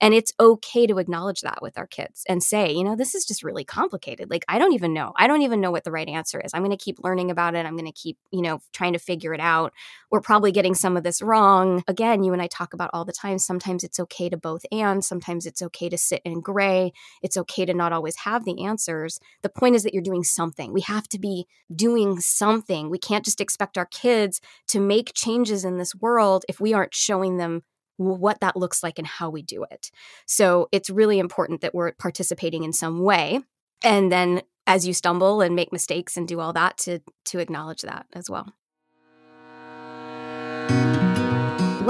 And it's okay to acknowledge that with our kids and say, you know, this is just really complicated. Like, I don't even know. I don't even know what the right answer is. I'm going to keep learning about it. I'm going to keep, you know, trying to figure it out. We're probably getting some of this wrong. Again, you and I talk about all the time. Sometimes it's okay to both and, sometimes it's okay to sit in gray. It's okay to not always have the answers. The point is that you're doing something. We have to be doing something. We can't just expect our kids to make changes in this world if we aren't showing them what that looks like and how we do it. So it's really important that we're participating in some way. And then as you stumble and make mistakes and do all that to to acknowledge that as well.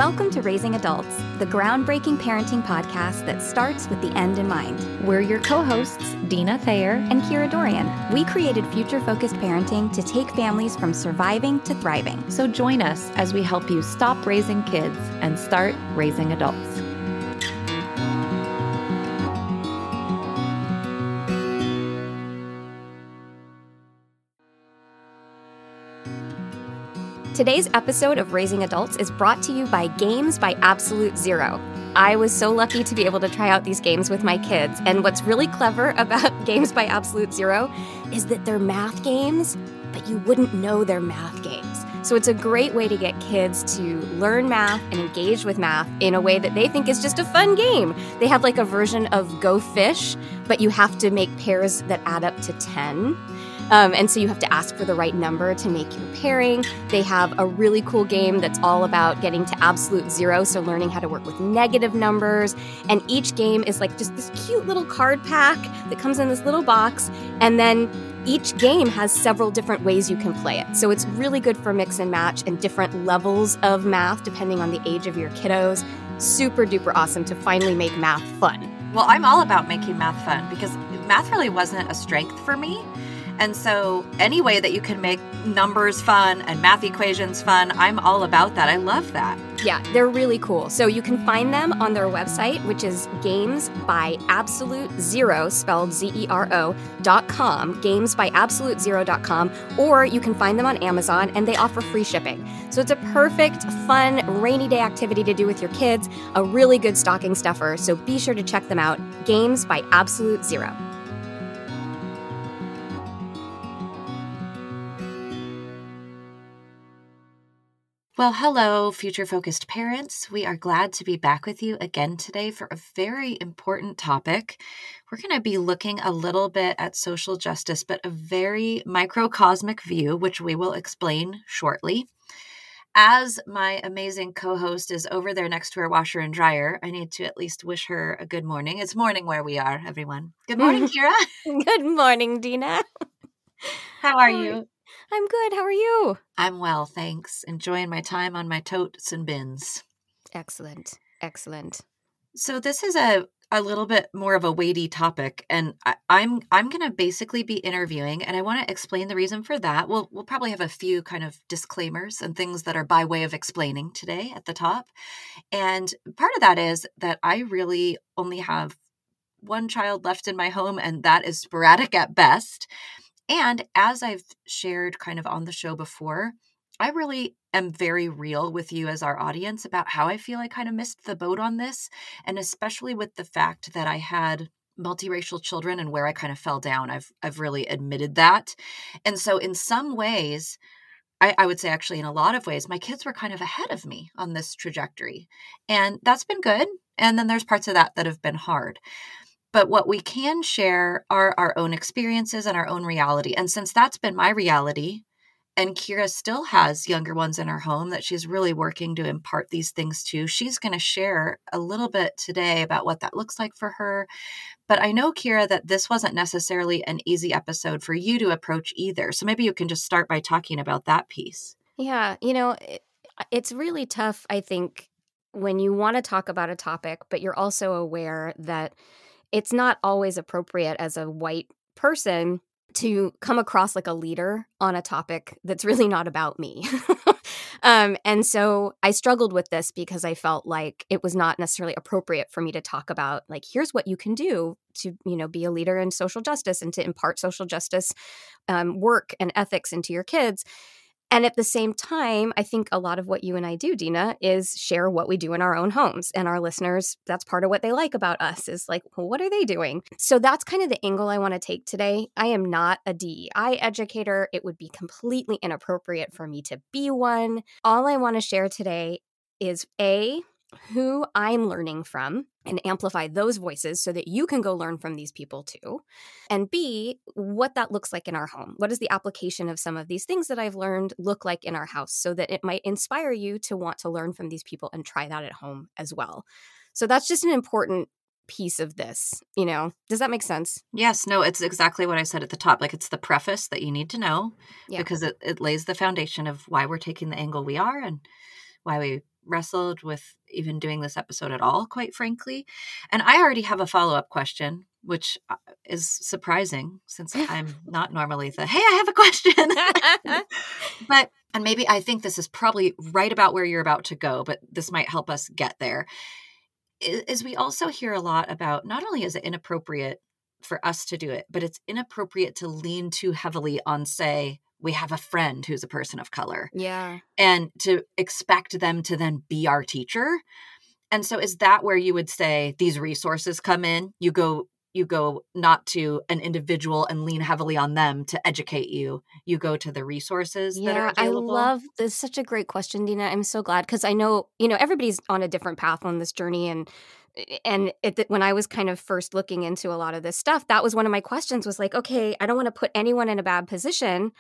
Welcome to Raising Adults, the groundbreaking parenting podcast that starts with the end in mind. We're your co hosts, Dina Thayer and Kira Dorian. We created future focused parenting to take families from surviving to thriving. So join us as we help you stop raising kids and start raising adults. Today's episode of Raising Adults is brought to you by Games by Absolute Zero. I was so lucky to be able to try out these games with my kids. And what's really clever about Games by Absolute Zero is that they're math games, but you wouldn't know they're math games. So it's a great way to get kids to learn math and engage with math in a way that they think is just a fun game. They have like a version of Go Fish, but you have to make pairs that add up to 10. Um, and so you have to ask for the right number to make your pairing. They have a really cool game that's all about getting to absolute zero, so learning how to work with negative numbers. And each game is like just this cute little card pack that comes in this little box. And then each game has several different ways you can play it. So it's really good for mix and match and different levels of math depending on the age of your kiddos. Super duper awesome to finally make math fun. Well, I'm all about making math fun because math really wasn't a strength for me. And so, any way that you can make numbers fun and math equations fun, I'm all about that. I love that. Yeah, they're really cool. So, you can find them on their website, which is games by absolute zero, spelled Z E R O, dot com, games by absolute zero dot com, or you can find them on Amazon and they offer free shipping. So, it's a perfect, fun, rainy day activity to do with your kids, a really good stocking stuffer. So, be sure to check them out. Games by Absolute Zero. Well, hello, future focused parents. We are glad to be back with you again today for a very important topic. We're going to be looking a little bit at social justice, but a very microcosmic view, which we will explain shortly. As my amazing co host is over there next to her washer and dryer, I need to at least wish her a good morning. It's morning where we are, everyone. Good morning, Kira. good morning, Dina. How are you? I'm good. How are you? I'm well, thanks. Enjoying my time on my totes and bins. Excellent. Excellent. So this is a a little bit more of a weighty topic and I, am I'm, I'm going to basically be interviewing and I want to explain the reason for that. We'll we'll probably have a few kind of disclaimers and things that are by way of explaining today at the top. And part of that is that I really only have one child left in my home and that is sporadic at best. And as I've shared kind of on the show before, I really am very real with you as our audience about how I feel I kind of missed the boat on this. And especially with the fact that I had multiracial children and where I kind of fell down. I've I've really admitted that. And so in some ways, I, I, would say actually in a lot of ways, my kids were kind of ahead of me on this trajectory. And that's been good. And then there's parts of that that have been hard. But what we can share are our own experiences and our own reality. And since that's been my reality, and Kira still has younger ones in her home that she's really working to impart these things to. She's going to share a little bit today about what that looks like for her. But I know, Kira, that this wasn't necessarily an easy episode for you to approach either. So maybe you can just start by talking about that piece. Yeah. You know, it, it's really tough, I think, when you want to talk about a topic, but you're also aware that it's not always appropriate as a white person to come across like a leader on a topic that's really not about me. um, and so I struggled with this because I felt like it was not necessarily appropriate for me to talk about like here's what you can do to you know be a leader in social justice and to impart social justice um, work and ethics into your kids. And at the same time, I think a lot of what you and I do, Dina, is share what we do in our own homes. And our listeners, that's part of what they like about us is like, well, what are they doing? So that's kind of the angle I want to take today. I am not a DEI educator. It would be completely inappropriate for me to be one. All I want to share today is A, who I'm learning from and amplify those voices so that you can go learn from these people too. And B, what that looks like in our home. What does the application of some of these things that I've learned look like in our house so that it might inspire you to want to learn from these people and try that at home as well. So that's just an important piece of this, you know. Does that make sense? Yes, no, it's exactly what I said at the top. Like it's the preface that you need to know yeah. because it, it lays the foundation of why we're taking the angle we are and why we wrestled with even doing this episode at all, quite frankly. And I already have a follow up question, which uh, is surprising since I'm not normally the, hey, I have a question. but, and maybe I think this is probably right about where you're about to go, but this might help us get there. Is we also hear a lot about not only is it inappropriate for us to do it, but it's inappropriate to lean too heavily on, say, we have a friend who's a person of color. Yeah. And to expect them to then be our teacher. And so is that where you would say these resources come in? You go you go not to an individual and lean heavily on them to educate you. You go to the resources yeah, I love this such a great question, Dina. I'm so glad because I know, you know, everybody's on a different path on this journey and eh, and it, when I was kind of first looking into a lot of this stuff, that was one of my questions was like, okay, I don't want to put anyone in a bad position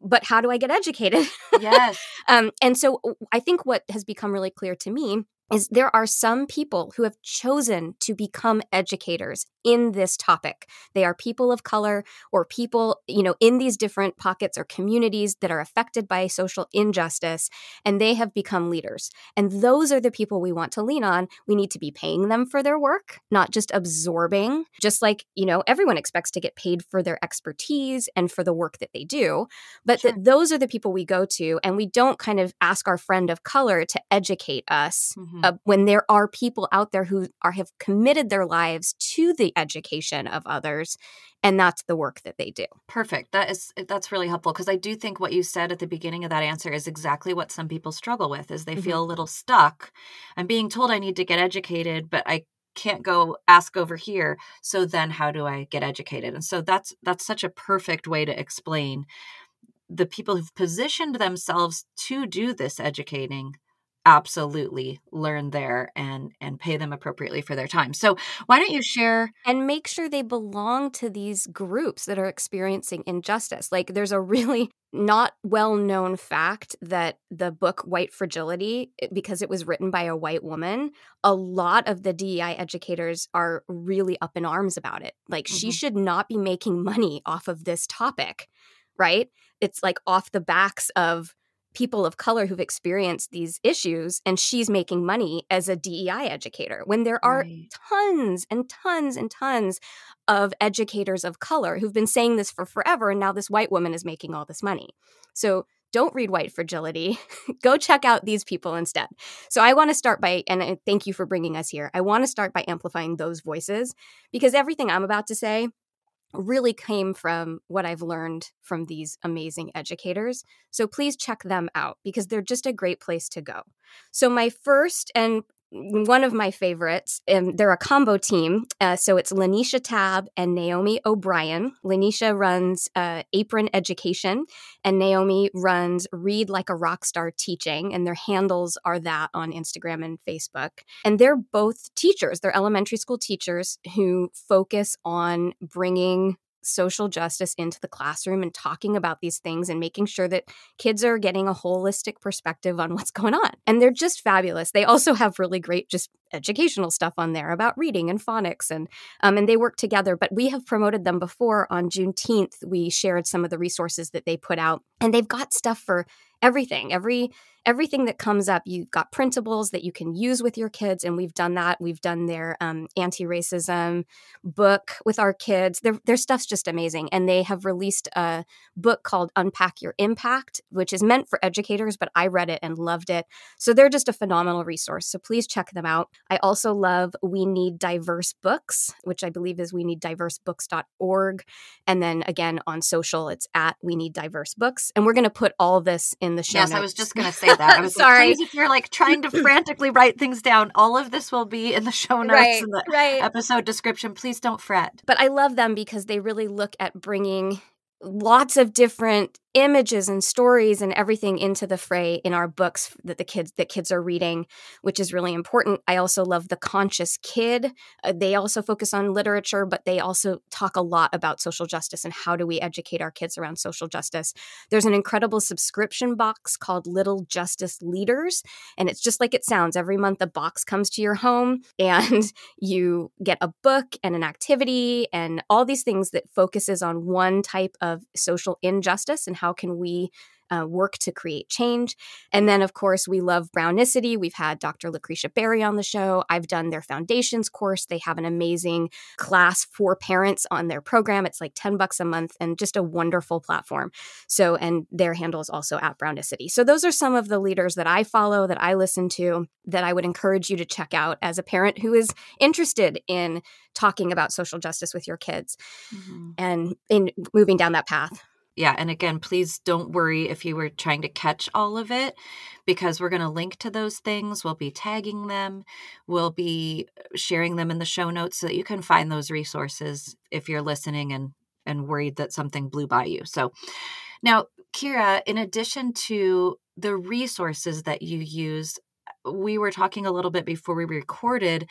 but how do I get educated? Yes. um, and so I think what has become really clear to me is there are some people who have chosen to become educators in this topic. They are people of color or people, you know, in these different pockets or communities that are affected by social injustice, and they have become leaders. And those are the people we want to lean on. We need to be paying them for their work, not just absorbing, just like, you know, everyone expects to get paid for their expertise and for the work that they do. But sure. that those are the people we go to, and we don't kind of ask our friend of color to educate us mm-hmm. Uh, when there are people out there who are have committed their lives to the education of others and that's the work that they do. Perfect. That is that's really helpful because i do think what you said at the beginning of that answer is exactly what some people struggle with is they mm-hmm. feel a little stuck. I'm being told i need to get educated but i can't go ask over here so then how do i get educated? And so that's that's such a perfect way to explain the people who've positioned themselves to do this educating absolutely learn there and and pay them appropriately for their time. So why don't you share and make sure they belong to these groups that are experiencing injustice. Like there's a really not well known fact that the book White Fragility because it was written by a white woman, a lot of the DEI educators are really up in arms about it. Like mm-hmm. she should not be making money off of this topic, right? It's like off the backs of people of color who've experienced these issues and she's making money as a DEI educator when there are right. tons and tons and tons of educators of color who've been saying this for forever and now this white woman is making all this money. So don't read White Fragility. Go check out these people instead. So I want to start by and thank you for bringing us here. I want to start by amplifying those voices because everything I'm about to say really came from what I've learned from these amazing educators. So please check them out because they're just a great place to go. So, my first and one of my favorites, and they're a combo team. Uh, so it's LaNesha Tabb and Naomi O'Brien. LaNesha runs uh, Apron Education, and Naomi runs Read Like a Rockstar Teaching, and their handles are that on Instagram and Facebook. And they're both teachers, they're elementary school teachers who focus on bringing social justice into the classroom and talking about these things and making sure that kids are getting a holistic perspective on what's going on. And they're just fabulous. They also have really great just educational stuff on there about reading and phonics and um, and they work together. But we have promoted them before on Juneteenth. We shared some of the resources that they put out and they've got stuff for everything every everything that comes up you've got printables that you can use with your kids and we've done that. We've done their um, anti-racism book with our kids. Their, their stuff's just amazing and they have released a book called unpack your impact which is meant for educators but i read it and loved it. So they're just a phenomenal resource so please check them out. I also love we need diverse books which i believe is we need diversebooks.org and then again on social it's at we need diverse books and we're going to put all this in in the show yes, notes. I was just going to say that. I was Sorry. Like, if you're like trying to frantically write things down, all of this will be in the show notes right, and the right. episode description. Please don't fret. But I love them because they really look at bringing lots of different images and stories and everything into the fray in our books that the kids that kids are reading which is really important. I also love the conscious kid. Uh, they also focus on literature but they also talk a lot about social justice and how do we educate our kids around social justice. There's an incredible subscription box called little justice leaders and it's just like it sounds. Every month a box comes to your home and you get a book and an activity and all these things that focuses on one type of social injustice and how can we uh, work to create change. And then, of course, we love Brownicity. We've had Dr. Lucretia Berry on the show. I've done their foundations course. They have an amazing class for parents on their program. It's like 10 bucks a month and just a wonderful platform. So, and their handle is also at Brownicity. So, those are some of the leaders that I follow, that I listen to, that I would encourage you to check out as a parent who is interested in talking about social justice with your kids Mm-hmm. and in moving down that path. Yeah, and again, please don't worry if you were trying to catch all of it because we're going to link to those things. We'll be tagging them, we'll be uh, sharing them in the show notes so that you can find those resources if you're listening and and worried that something blew by you. So, now, Kira, in addition to the resources that you use, uh, we were talking a little bit before we recorded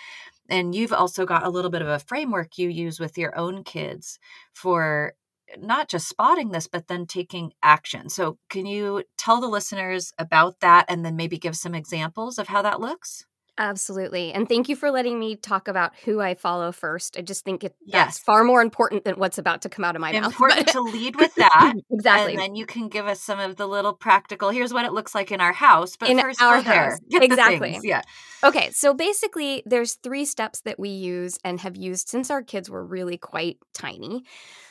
and you've also got a little bit of a framework you use with your own kids for not just spotting this, but then taking action. So, can you tell the listeners about that and then maybe give some examples of how that looks? Absolutely. And thank you for letting me talk about who I follow first. I just think it, that's Yes. far more important than what's about to come out of my mouth. Important to lead with that. exactly. And then you can give us some of the little practical here's what it looks like in our house. But In first, our there. house. Exactly. Yeah. Okay, so basically, there's three steps that we use and have used since our kids were really quite tiny.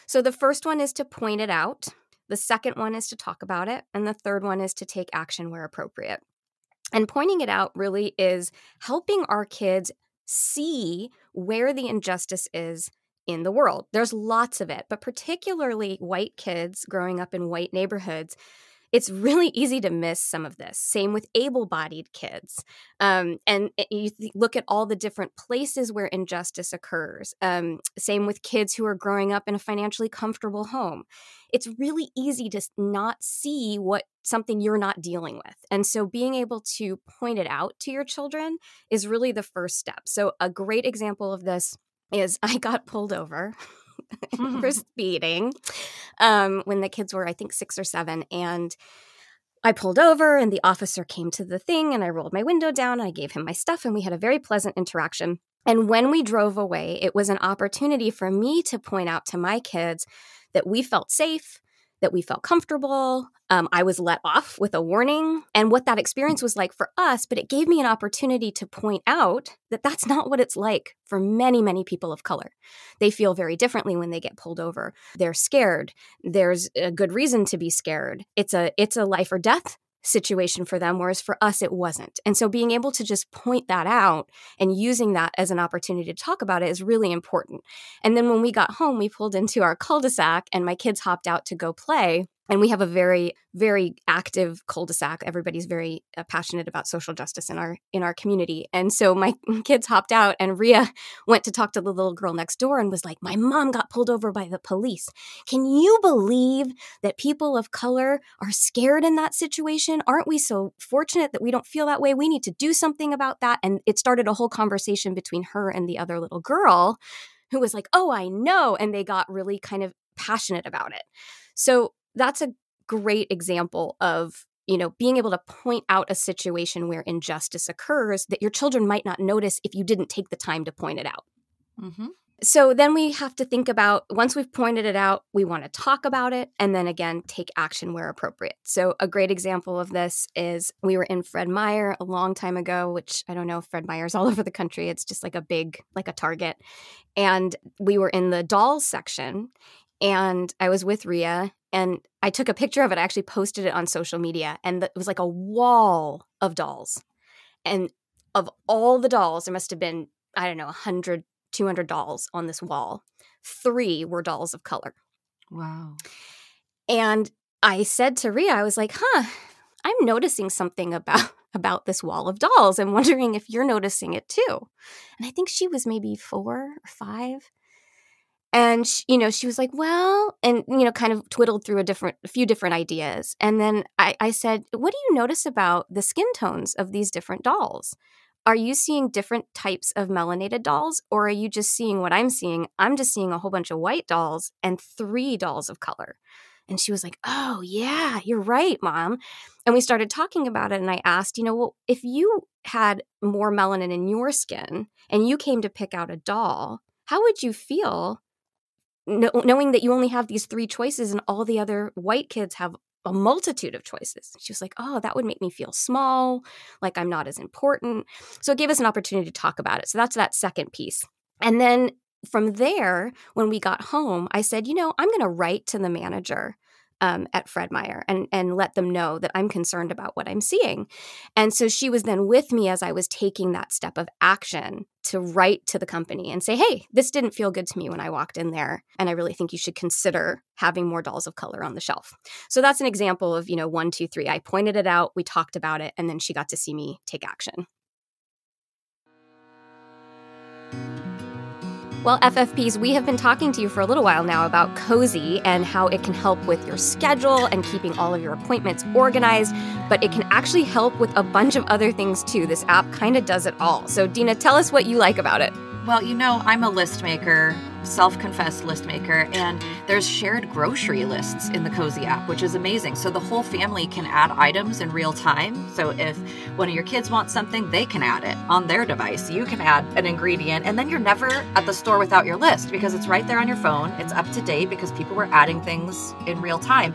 So the first one is to point it out, the second one is to talk about it, and the third one is to take action where appropriate. And pointing it out really is helping our kids see where the injustice is in the world. There's lots of it, but particularly white kids growing up in white neighborhoods it's really easy to miss some of this. Same with able bodied kids. Um, and it- you th- look at all the different places where injustice occurs. Um, same with kids who are growing up in a financially comfortable home. It's really easy to not see what something you're not dealing with. And so being able to point it out to your children is really the first step. So, a great example of this is I got pulled over for speeding um, when the kids were, I think, six or seven. And I pulled over, and the officer came to the thing, and I rolled my window down. And I gave him my stuff, and we had a very pleasant interaction. And when we drove away, it was an opportunity for me to point out to my kids that we felt safe, that we felt comfortable. Um, I was let off with a warning, and what that experience was like for us. But it gave me an opportunity to point out that that's not what it's like for many, many people of color. They feel very differently when they get pulled over. They're scared. There's a good reason to be scared. It's a it's a life or death situation for them whereas for us it wasn't. And so being able to just point that out and using that as an opportunity to talk about it is really important. And then when we got home we pulled into our cul-de-sac and my kids hopped out to go play and we have a very very active cul-de-sac. Everybody's very uh, passionate about social justice in our in our community. And so my kids hopped out and ria went to talk to the little girl next door and was like my mom got pulled over by the police. Can you believe that people of color are scared in that situation? Aren't we so fortunate that we don't feel that way? We need to do something about that. And it started a whole conversation between her and the other little girl who was like oh i know. And they got really kind of passionate about it. So that's a great example of you know being able to point out a situation where injustice occurs that your children might not notice if you didn't take the time to point it out Mm-hmm. so then we have to think about once we've pointed it out we want to talk about it and then again take action where appropriate so a great example of this is we were in fred meyer a long time ago which i don't know if fred meyer's all over the country it's just like a big like a target and we were in the dolls section and i was with ria and i took a picture of it i actually posted it on social media and it was like a wall of dolls and of all the dolls there must have been i don't know 100 200 dolls on this wall three were dolls of color Wow. and i said to ria i was like huh I'm noticing something about about this wall of dolls. I'm wondering if you're noticing it too. And I think she was maybe four or five. And she, you know, she was like, "Well," and you know, kind of twiddled through a different, a few different ideas. And then I, I said, "What do you notice about the skin tones of these different dolls? Are you seeing different types of melanated dolls, or are you just seeing what I'm seeing? I'm just seeing a whole bunch of white dolls and three dolls of color." And she was like, Oh, yeah, you're right, mom. And we started talking about it. And I asked, you know, well, if you had more melanin in your skin and you came to pick out a doll, how would you feel knowing that you only have these three choices and all the other white kids have a multitude of choices. She was like, Oh, that would make me feel small, like I'm not as important. So it gave us an opportunity to talk about it. So that's that second piece. And then from there, when we got home, I said, you know, I'm going to write to the manager um, at Fred Meyer and and let them know that I'm concerned about what I'm seeing. And so she was then with me as I was taking that step of action to write to the company and say, "Hey, this didn't feel good to me when I walked in there, and I really think you should consider having more dolls of color on the shelf." So that's an example of you know one, two, three. I pointed it out, we talked about it, and then she got to see me take action. Well, FFPs, we have been talking to you for a little while now about Cozi and how it can help with your schedule and keeping all of your appointments organized, but it can actually help with a bunch of other things too. This app kind of does it all. So, Dina, tell us what you like about it. Well, you know, I'm a list maker, self confessed list maker, and there's shared grocery lists in the Cozi app, which is amazing. So the whole family can add items in real time. So if one of your kids wants something, they can add it on their device. You can add an ingredient, and then you're never at the store without your list because it's right there on your phone. It's up to date because people were adding things in real time.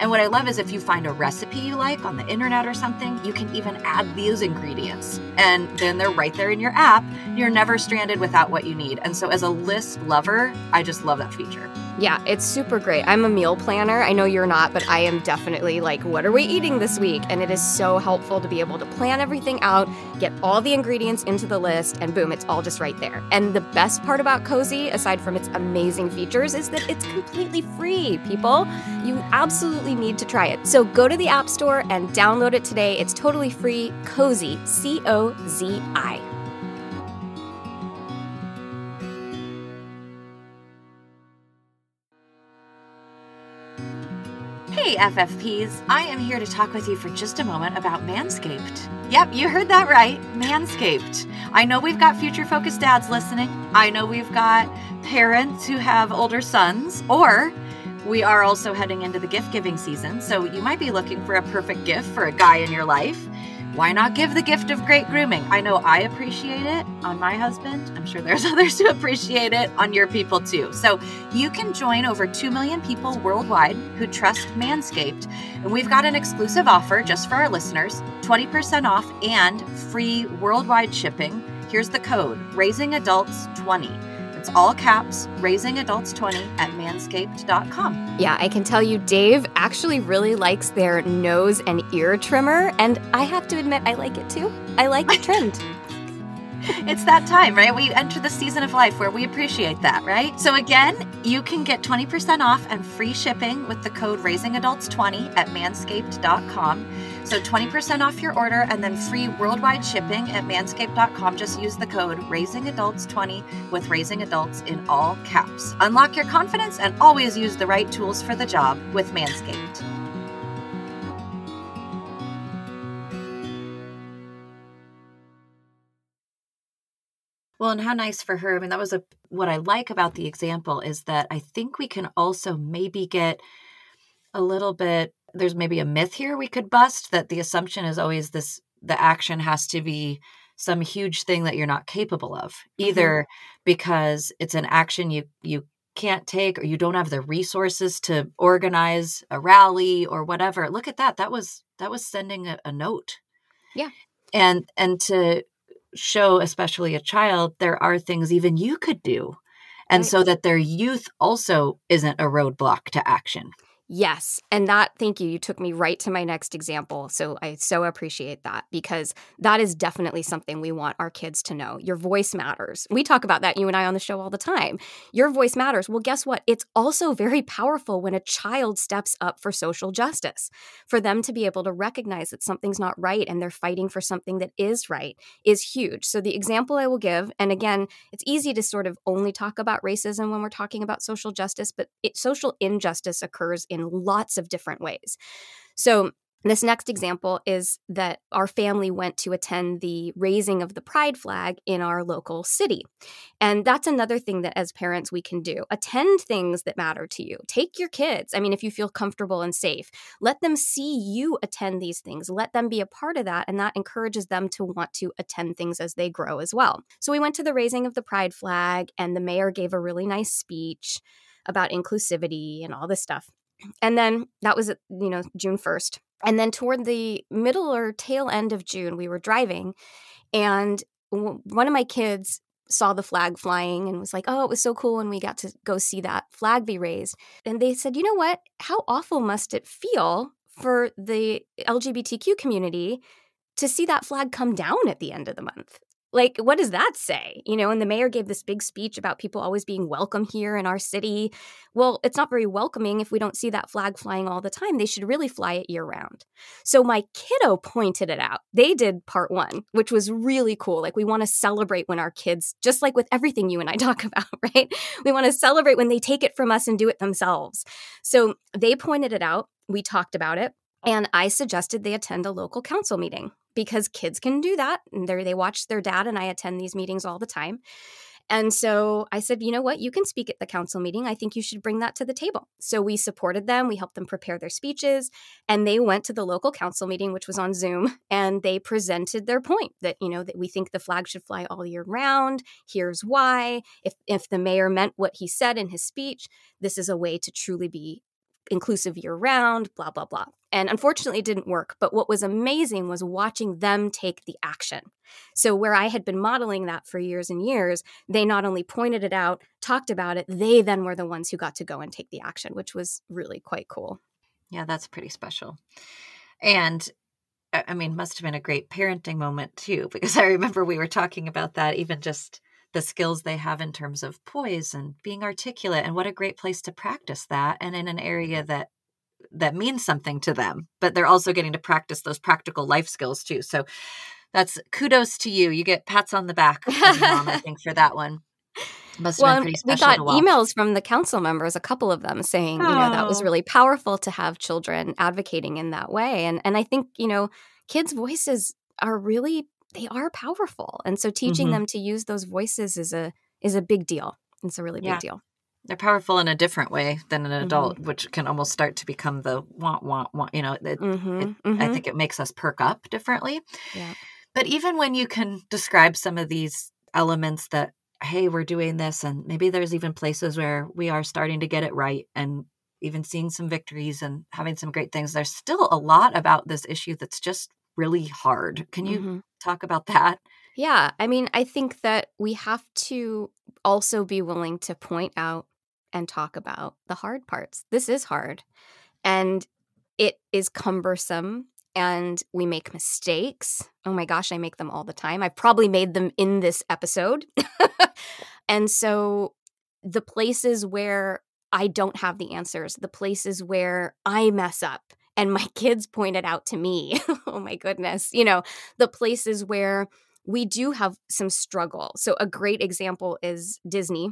And what I love is if you find a recipe you like on the internet or something, you can even add these ingredients. And then they're right there in your app. You're never stranded without what you need. And so, as a list lover, I just love that feature. Yeah, it's super great. I'm a meal planner. I know you're not, but I am definitely like, what are we eating this week? And it is so helpful to be able to plan everything out, get all the ingredients into the list, and boom, it's all just right there. And the best part about Cozi, aside from its amazing features, is that it's completely free, people. You absolutely need to try it. So go to the App Store and download it today. It's totally free. Cozi, C O Z I. Hey, FFPs. I am here to talk with you for just a moment about Manscaped. Yep, you heard that right. Manscaped. I know we've got future focused dads listening. I know we've got parents who have older sons, or we are also heading into the gift giving season. So you might be looking for a perfect gift for a guy in your life why not give the gift of great grooming? I know I appreciate it on my husband. I'm sure there's others who appreciate it on your people too. So you can join over 2 million people worldwide who trust Manscaped. And we've got an exclusive offer just for our listeners 20% off and free worldwide shipping. Here's the code Raising Adults 20 it's all caps, raising adults 20 at manscaped.com. Yeah, I can tell you, Dave actually really likes their nose and ear trimmer. And I have to admit, I like it too. I like it trimmed. it's that time, right? We enter the season of life where we appreciate that, right? So again, you can get 20% off and free shipping with the code RaisingAdults20 at manscaped.com. So 20% off your order and then free worldwide shipping at manscaped.com. Just use the code RaisingAdults20 with Raising Adults in all caps. Unlock your confidence and always use the right tools for the job with Manscaped. Well, and how nice for her. I mean, that was a what I like about the example is that I think we can also maybe get a little bit there's maybe a myth here we could bust that the assumption is always this the action has to be some huge thing that you're not capable of mm-hmm. either mm-hmm. because it's an action you you can't take or you don't have the resources to organize a rally or whatever look at that that was that was sending a, a note yeah and and to show especially a child there are things even you could do and right. so that their youth also isn't a roadblock to action Yes. And that, thank you. You took me right to my next example. So I so appreciate that because that is definitely something we want our kids to know. Your voice matters. We talk about that, you and I, on the show all the time. Your voice matters. Well, guess what? It's also very powerful when a child steps up for social justice. For them to be able to recognize that something's not right and they're fighting for something that is right is huge. So the example I will give, and again, it's easy to sort of only talk about racism when we're talking about social justice, but it, social injustice occurs in in lots of different ways. So, this next example is that our family went to attend the raising of the pride flag in our local city. And that's another thing that as parents we can do. Attend things that matter to you. Take your kids. I mean, if you feel comfortable and safe, let them see you attend these things. Let them be a part of that. And that encourages them to want to attend things as they grow as well. So we went to the raising of the pride flag, and the mayor gave a really nice speech about inclusivity and all this stuff. And then that was, you know, June 1st. And then toward the middle or tail end of June, we were driving, and one of my kids saw the flag flying and was like, oh, it was so cool. And we got to go see that flag be raised. And they said, you know what? How awful must it feel for the LGBTQ community to see that flag come down at the end of the month? Like, what does that say? You know, and the mayor gave this big speech about people always being welcome here in our city. Well, it's not very welcoming if we don't see that flag flying all the time. They should really fly it year round. So my kiddo pointed it out. They did part one, which was really cool. Like, we want to celebrate when our kids, just like with everything you and I talk about, right? We want to celebrate when they take it from us and do it themselves. So they pointed it out. We talked about it. And I suggested they attend a local council meeting because kids can do that. And they watch their dad, and I attend these meetings all the time. And so I said, you know what? You can speak at the council meeting. I think you should bring that to the table. So we supported them. We helped them prepare their speeches. And they went to the local council meeting, which was on Zoom, and they presented their point that, you know, that we think the flag should fly all year round. Here's why. If, if the mayor meant what he said in his speech, this is a way to truly be inclusive year round, blah, blah, blah. And unfortunately, it didn't work. But what was amazing was watching them take the action. So, where I had been modeling that for years and years, they not only pointed it out, talked about it, they then were the ones who got to go and take the action, which was really quite cool. Yeah, that's pretty special. And I mean, must have been a great parenting moment too, because I remember we were talking about that even just the skills they have in terms of poise and being articulate and what a great place to practice that and in an area that that means something to them but they're also getting to practice those practical life skills too so that's kudos to you you get pats on the back mom, i think for that one must well, we got emails from the council members, a couple of them, saying, oh. you know, that was oh. really powerful to have children advocating in that way. And and I think, you know, kids' voices are really they are powerful. And so teaching mm-hmm. them to use those voices is a is a big deal. It's a really big yeah. deal. They're powerful in a different way than an adult, mm-hmm. which can almost start to become the want, want, want. You know, it, mm-hmm. It, I mm-hmm. think it makes us perk up differently. Yeah. But even when you can describe some of these elements that, hey, we're doing this, and maybe there's even places where we are starting to get it right and even seeing some victories and having some great things, there's still a lot about this issue that's just really hard. Can you mm-hmm. talk about that? Yeah. I mean, I think that we have to also be willing to point out and talk about the hard parts. This is hard and it is cumbersome and we make mistakes. Oh my gosh, I make them all the time. I've probably made them in this episode. and so the places where I don't have the answers, the places where I mess up, and my kids pointed out to me oh my goodness you know the places where we do have some struggle. So a great example is disney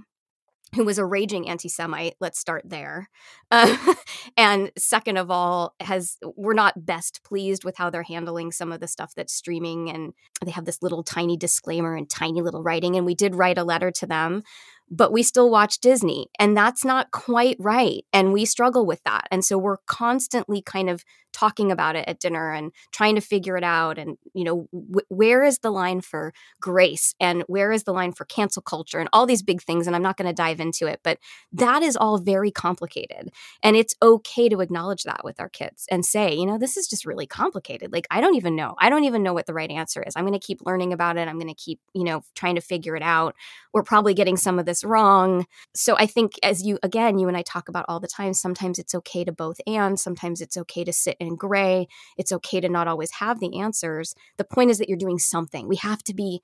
who was a raging anti-semite let's start there uh, and second of all has we're not best pleased with how they're handling some of the stuff that's streaming and they have this little tiny disclaimer and tiny little writing and we did write a letter to them but we still watch Disney. And that's not quite right. And we struggle with that. And so we're constantly kind of talking about it at dinner and trying to figure it out. And, you know, where is the line for grace and where is the line for cancel culture and all these big things. And I'm not going to dive into it, but that is all very complicated. And it's okay to acknowledge that with our kids and say, you know, this is just really complicated. Like, I don't even know. I don't even know what the right answer is. I'm going to keep learning about it. I'm going to keep, you know, trying to figure it out. We're probably getting some of this this wrong. So I think, as you, again, you and I talk about all the time, sometimes it's okay to both and, sometimes it's okay to sit in gray. It's okay to not always have the answers. The point is that you're doing something. We have to be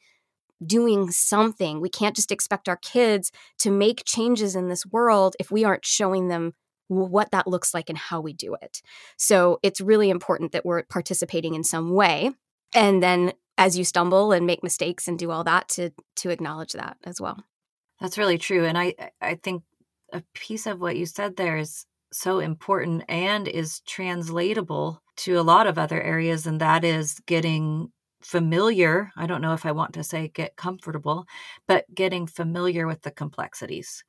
doing something. We can't just expect our kids to make changes in this world if we aren't showing them what that looks like and how we do it. So it's really important that we're participating in some way. And then as you stumble and make mistakes and do all that to to acknowledge that as well. That's really true. And I I think a piece of what you said there is so important and is translatable to a lot of other areas and that is getting familiar i don't know if i want to say get comfortable but getting familiar with the complexities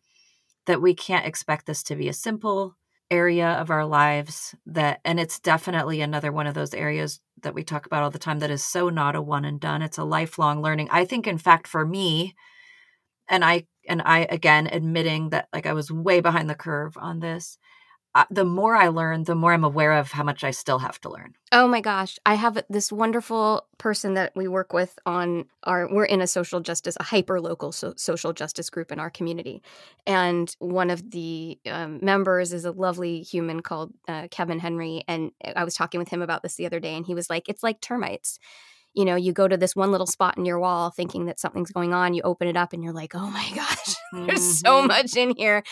that we can't expect this to be a simple area of our lives that and it's definitely another one of those areas that we talk about all the time that is so not a one and done it's a lifelong learning i think in fact for me and i and i again admitting that like i was way behind the curve on this the more I learn, the more I'm aware of how much I still have to learn. Oh my gosh. I have this wonderful person that we work with on our, we're in a social justice, a hyper local so, social justice group in our community. And one of the um, members is a lovely human called uh, Kevin Henry. And I was talking with him about this the other day, and he was like, it's like termites you know, you go to this one little spot in your wall thinking that something's going on, you open it up and you're like, oh my gosh, there's mm-hmm. so much in here.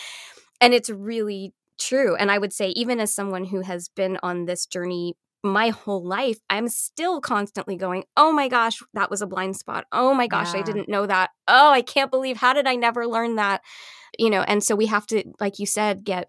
And it's really true. And I would say, even as someone who has been on this journey my whole life, I'm still constantly going, oh my gosh, that was a blind spot. Oh my gosh, yeah. I didn't know that. Oh, I can't believe, how did I never learn that? You know, and so we have to, like you said, get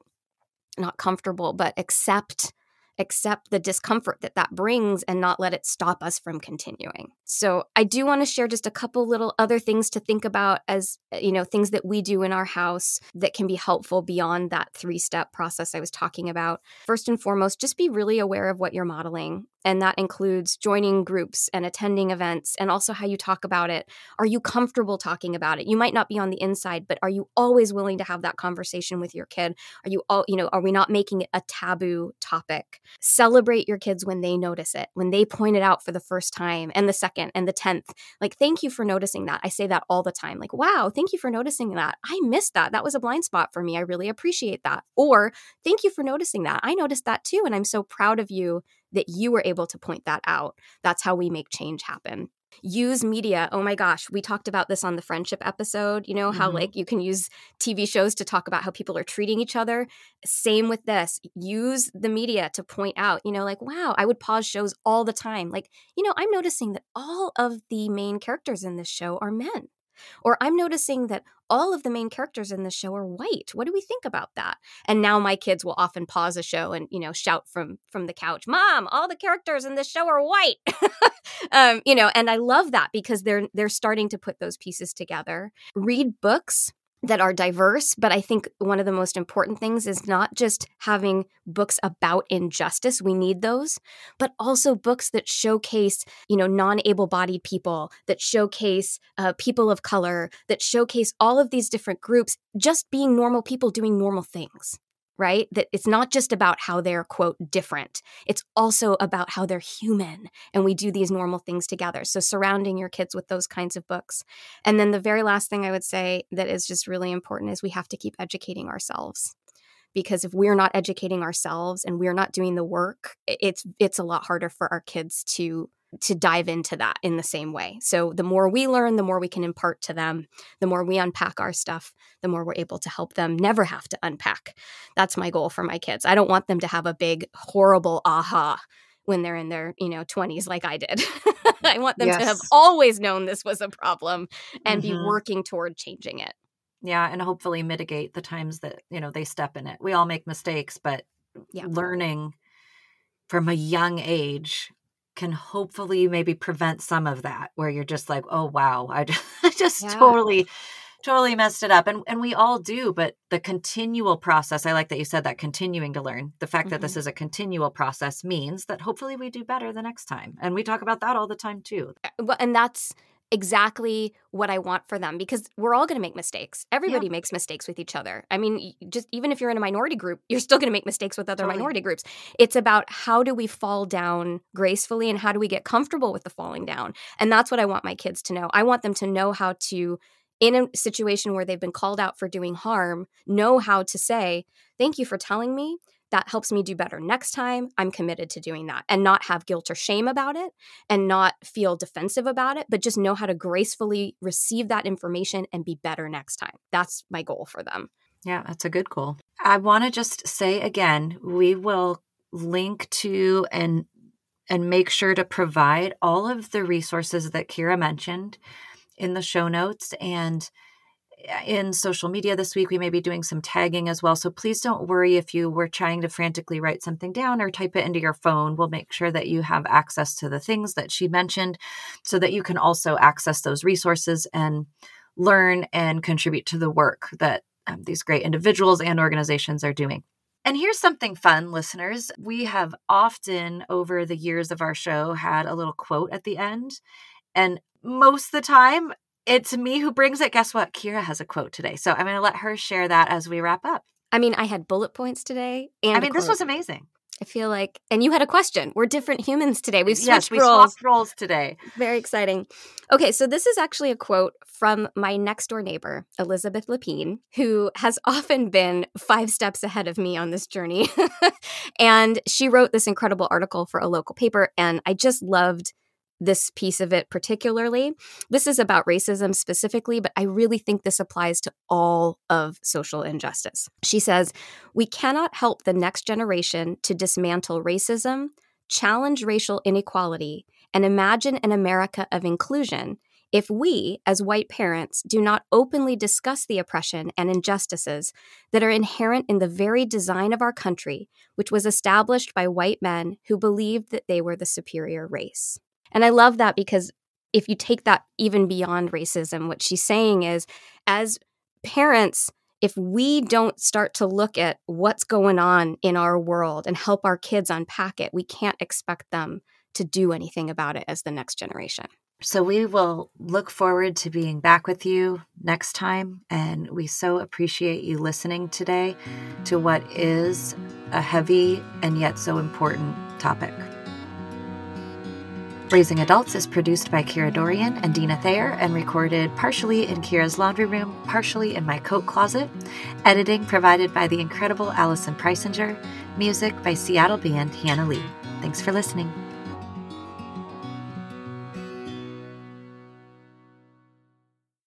not comfortable, but accept accept the discomfort that that brings and not let it stop us from continuing. So, I do want to share just a couple little other things to think about as, uh, you know, things that we do in our house that can be helpful beyond that three step process I was talking about. First and foremost, just be really aware of what you're modeling. And that includes joining groups and attending events and also how you talk about it. Are you comfortable talking about it? You might not be on the inside, but are you always willing to have that conversation with your kid? Are you all, you know, are we not making it a taboo topic? Celebrate your kids when they notice it, when they point it out for the first time and the second and the 10th. Like, thank you for noticing that. I say that all the time. Like, wow, thank you for noticing that. I missed that. That was a blind spot for me. I really appreciate that. Or, thank you for noticing that. I noticed that too. And I'm so proud of you that you were able to point that out. That's how we make change happen. Use media. Oh my gosh, we talked about this on the friendship episode. You know, how mm-hmm. like you can use TV shows to talk about how people are treating each other. Same with this. Use the media to point out, you know, like, wow, I would pause shows all the time. Like, you know, I'm noticing that all of the main characters in this show are men. Or I'm noticing that all of the main characters in the show are white. What do we think about that? And now my kids will often pause a show and you know shout from from the couch, "Mom, all the characters in this show are white." um, you know, and I love that because they're they're starting to put those pieces together. Read books that are diverse. But I think one of the most important things is not just having books about injustice, we need those, but also books that showcase, you know, non able bodied people, that showcase uh, people of color, that showcase all of these different groups just being normal people doing normal things right? That it's not just about how they're, quote, different. It's also about how they're human and we do these normal things together. So, surrounding your kids with those kinds of books. And then the very last thing I would say that is just really important is we have to keep educating ourselves. Because if we're not educating ourselves and we're not doing the work, it's it's a lot harder for our kids to to dive into that in the same way. So the more we learn, the more we can impart to them. The more we unpack our stuff, the more we're able to help them never have to unpack. That's my goal for my kids. I don't want them to have a big horrible aha when they're in their, you know, 20s like I did. I want them yes. to have always known this was a problem and mm-hmm. be working toward changing it. Yeah, and hopefully mitigate the times that, you know, they step in it. We all make mistakes, but yeah. learning from a young age can hopefully maybe prevent some of that where you're just like oh wow i just, I just yeah. totally totally messed it up and and we all do but the continual process i like that you said that continuing to learn the fact mm-hmm. that this mm-hmm. is a continual process means that hopefully we do better the next time and we talk about that all the time too well and that's exactly what I want for them because we're all going to make mistakes. Everybody yeah. makes mistakes with each other. I mean, just even if you're in a minority group, you're still going to make mistakes with other totally. minority groups. It's about how do we fall down gracefully and how do we get comfortable with the falling down. And that's what I want my kids to know. I want them to know how to in a situation where they've been called out for doing harm know how to say, Thank you for telling me. That helps me do better next time. I'm committed to doing that and not have guilt or shame about it and not feel defensive about it, but just know how to gracefully receive that information and be better next time. That's my goal for them. Yeah, that's a good goal. I want to just say again, we will link to and and make sure to provide all of the resources that Kira mentioned in the show notes and in social media this week we may be doing some tagging as well so please don't worry if you were trying to frantically write something down or type it into your phone we'll make sure that you have access to the things that she mentioned so that you can also access those resources and learn and contribute to the work that um, these great individuals and organizations are doing and here's something fun, listeners. We have often, over the years of our show, had a little quote at the end. And most of the time, it's me who brings it. Guess what? Kira has a quote today. So I'm going to let her share that as we wrap up. I mean, I had bullet points today. And I mean, this was amazing. I feel like, and you had a question. We're different humans today. We've switched yes, we roles. swapped roles today. Very exciting. Okay, so this is actually a quote from my next door neighbor, Elizabeth Lapine, who has often been five steps ahead of me on this journey. and she wrote this incredible article for a local paper, and I just loved this piece of it particularly. This is about racism specifically, but I really think this applies to all of social injustice. She says, We cannot help the next generation to dismantle racism, challenge racial inequality, and imagine an America of inclusion if we, as white parents, do not openly discuss the oppression and injustices that are inherent in the very design of our country, which was established by white men who believed that they were the superior race. And I love that because if you take that even beyond racism, what she's saying is as parents, if we don't start to look at what's going on in our world and help our kids unpack it, we can't expect them to do anything about it as the next generation. So we will look forward to being back with you next time. And we so appreciate you listening today to what is a heavy and yet so important topic. Raising Adults is produced by Kira Dorrian and Dina Thayer and recorded partially in Kira's laundry room, partially in my coat closet. Editing provided by the incredible Allison Preisinger. Music by Seattle band Hannah Lee. Thanks for listening.